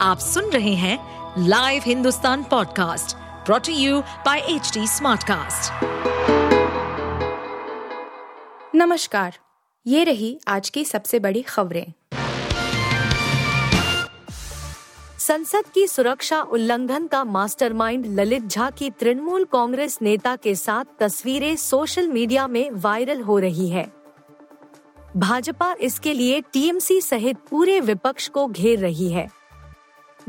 आप सुन रहे हैं live Hindustan podcast brought you by H Smartcast. नमस्कार, ये रही आज की सबसे बड़ी खबरें। संसद की सुरक्षा उल्लंघन का मास्टरमाइंड ललित झा की तृणमूल कांग्रेस नेता के साथ तस्वीरें सोशल मीडिया में वायरल हो रही है। भाजपा इसके लिए टीएमसी सहित पूरे विपक्ष को घेर रही है।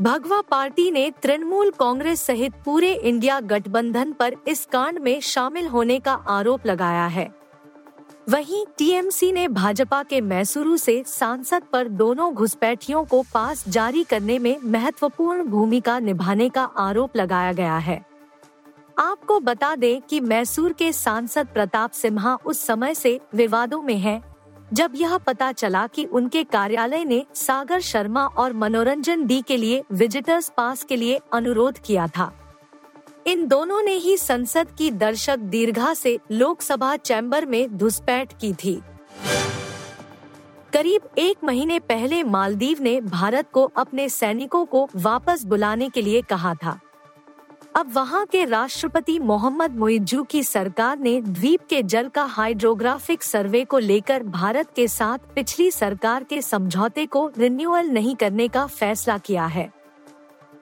भगवा पार्टी ने तृणमूल कांग्रेस सहित पूरे इंडिया गठबंधन पर इस कांड में शामिल होने का आरोप लगाया है। वहीं टीएमसी ने भाजपा के मैसूरू से सांसद पर दोनों घुसपैठियों को पास जारी करने में महत्वपूर्ण भूमिका निभाने का आरोप लगाया गया है। आपको बता दें कि मैसूर के सांसद प्रताप सिम्हा उस समय से विवादों में हैं, जब यह पता चला कि उनके कार्यालय ने सागर शर्मा और मनोरंजन डी के लिए विजिटर्स पास के लिए अनुरोध किया था, इन दोनों ने ही संसद की दर्शक दीर्घा से लोकसभा चैम्बर में घुसपैठ की थी। करीब एक महीने पहले मालदीव ने भारत को अपने सैनिकों को वापस बुलाने के लिए कहा था। अब वहाँ के राष्ट्रपति मोहम्मद मोइजू की सरकार ने द्वीप के जल का हाइड्रोग्राफिक सर्वे को लेकर भारत के साथ पिछली सरकार के समझौते को रिन्यूअल नहीं करने का फैसला किया है।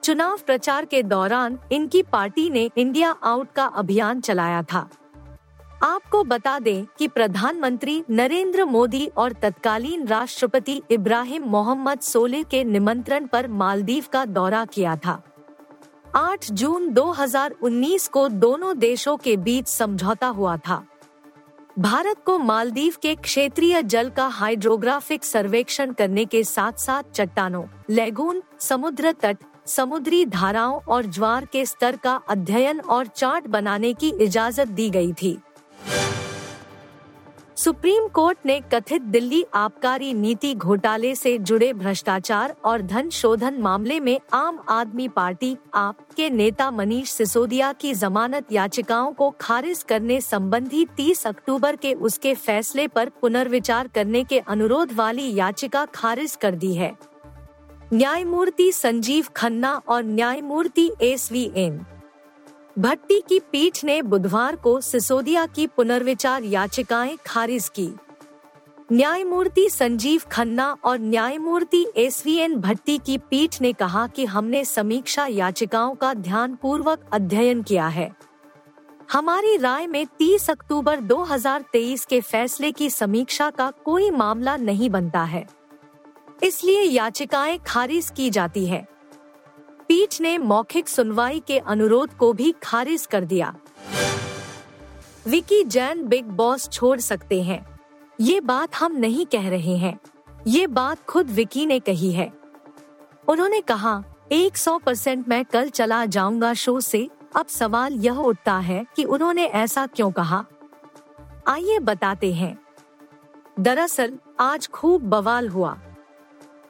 चुनाव प्रचार के दौरान इनकी पार्टी ने इंडिया आउट का अभियान चलाया था। आपको बता दें कि प्रधानमंत्री नरेंद्र मोदी और तत्कालीन राष्ट्रपति इब्राहिम मोहम्मद सोले के निमंत्रण पर मालदीव का दौरा किया था। 8 जून 2019 को दोनों देशों के बीच समझौता हुआ था। भारत को मालदीव के क्षेत्रीय जल का हाइड्रोग्राफिक सर्वेक्षण करने के साथ साथ चट्टानों, लेगून, समुद्र तट, समुद्री धाराओं और ज्वार के स्तर का अध्ययन और चार्ट बनाने की इजाज़त दी गई थी। सुप्रीम कोर्ट ने कथित दिल्ली आबकारी नीति घोटाले से जुड़े भ्रष्टाचार और धन शोधन मामले में आम आदमी पार्टी, आप के नेता मनीष सिसोदिया की जमानत याचिकाओं को खारिज करने संबंधी 30 अक्टूबर के उसके फैसले पर पुनर्विचार करने के अनुरोध वाली याचिका खारिज कर दी है। न्यायमूर्ति संजीव खन्ना और न्यायमूर्ति एस वी एन भट्टी की पीठ ने बुधवार को सिसोदिया की पुनर्विचार याचिकाएँ खारिज की। न्यायमूर्ति संजीव खन्ना और न्यायमूर्ति एस वी एन भट्टी की पीठ ने कहा कि हमने समीक्षा याचिकाओं का ध्यान पूर्वक अध्ययन किया है। हमारी राय में 30 अक्टूबर 2023 के फैसले की समीक्षा का कोई मामला नहीं बनता है। इसलिए याचिकाएँ खारिज की जाती है। पीठ ने मौखिक सुनवाई के अनुरोध को भी खारिज कर दिया। विकी, जैन बिग बॉस छोड़ सकते हैं। ये बात हम नहीं कह रहे हैं। ये बात खुद विकी ने कही है। उन्होंने कहा, एक सौ परसेंट मैं कल चला जाऊँगा शो से। अब सवाल यह उठता है कि उन्होंने ऐसा क्यों कहा? आइए बताते हैं। दरअसल, आज खूब बवाल हुआ।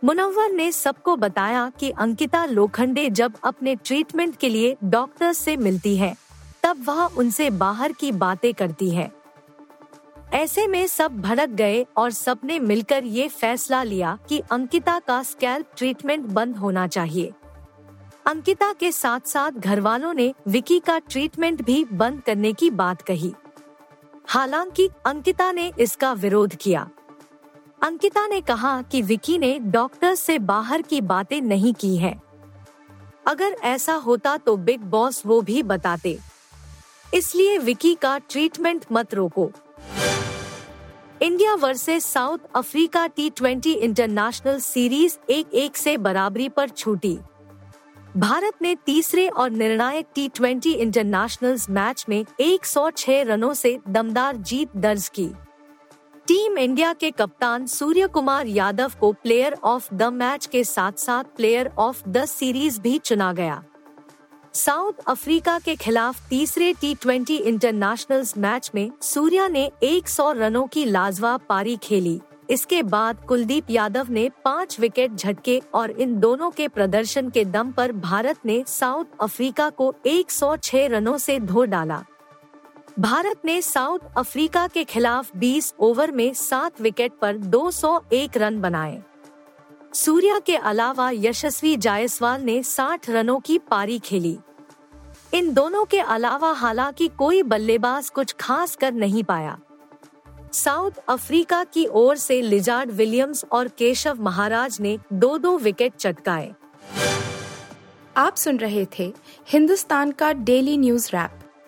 मुनव्वर ने सबको बताया कि अंकिता लोखंडे जब अपने ट्रीटमेंट के लिए डॉक्टर से मिलती है, तब वह उनसे बाहर की बातें करती है। ऐसे में सब भड़क गए और सबने मिलकर ये फैसला लिया कि अंकिता का स्कैल्प ट्रीटमेंट बंद होना चाहिए। अंकिता के साथ साथ घर वालों ने विकी का ट्रीटमेंट भी बंद करने की बात कही। हालाँकि अंकिता ने इसका विरोध किया। अंकिता ने कहा कि विकी ने डॉक्टर से बाहर की बातें नहीं की हैं। अगर ऐसा होता तो बिग बॉस वो भी बताते। इसलिए विकी का ट्रीटमेंट मत रोको। India versus South Africa T twenty international series एक एक से बराबरी पर छूटी। भारत ने तीसरे और निर्णायक टी ट्वेंटी इंटरनेशनल मैच में 106 रनों से दमदार जीत दर्ज की। टीम इंडिया के कप्तान सूर्य कुमार यादव को प्लेयर ऑफ़ द मैच के साथ साथ प्लेयर ऑफ़ द सीरीज़ भी चुना गया। साउथ अफ्रीका के खिलाफ तीसरे टी ट्वेंटी इंटरनेशनल मैच में सूर्या ने 100 रनों की लाजवाब पारी खेली। इसके बाद कुलदीप यादव ने पाँच विकेट झटके और इन दोनों के प्रदर्शन के दम पर भारत ने साउथ अफ्रीका को 106 रनों से धो डाला। भारत ने साउथ अफ्रीका के खिलाफ 20 ओवर में सात विकेट पर 201 रन बनाए। सूर्या के अलावा यशस्वी जायसवाल ने 60 रनों की पारी खेली। इन दोनों के अलावा हालाँकि कोई बल्लेबाज कुछ खास कर नहीं पाया। साउथ अफ्रीका की ओर से लिजार्ड विलियम्स और केशव महाराज ने दो दो विकेट चटकाए। आप सुन रहे थे हिंदुस्तान का डेली न्यूज़ रैप।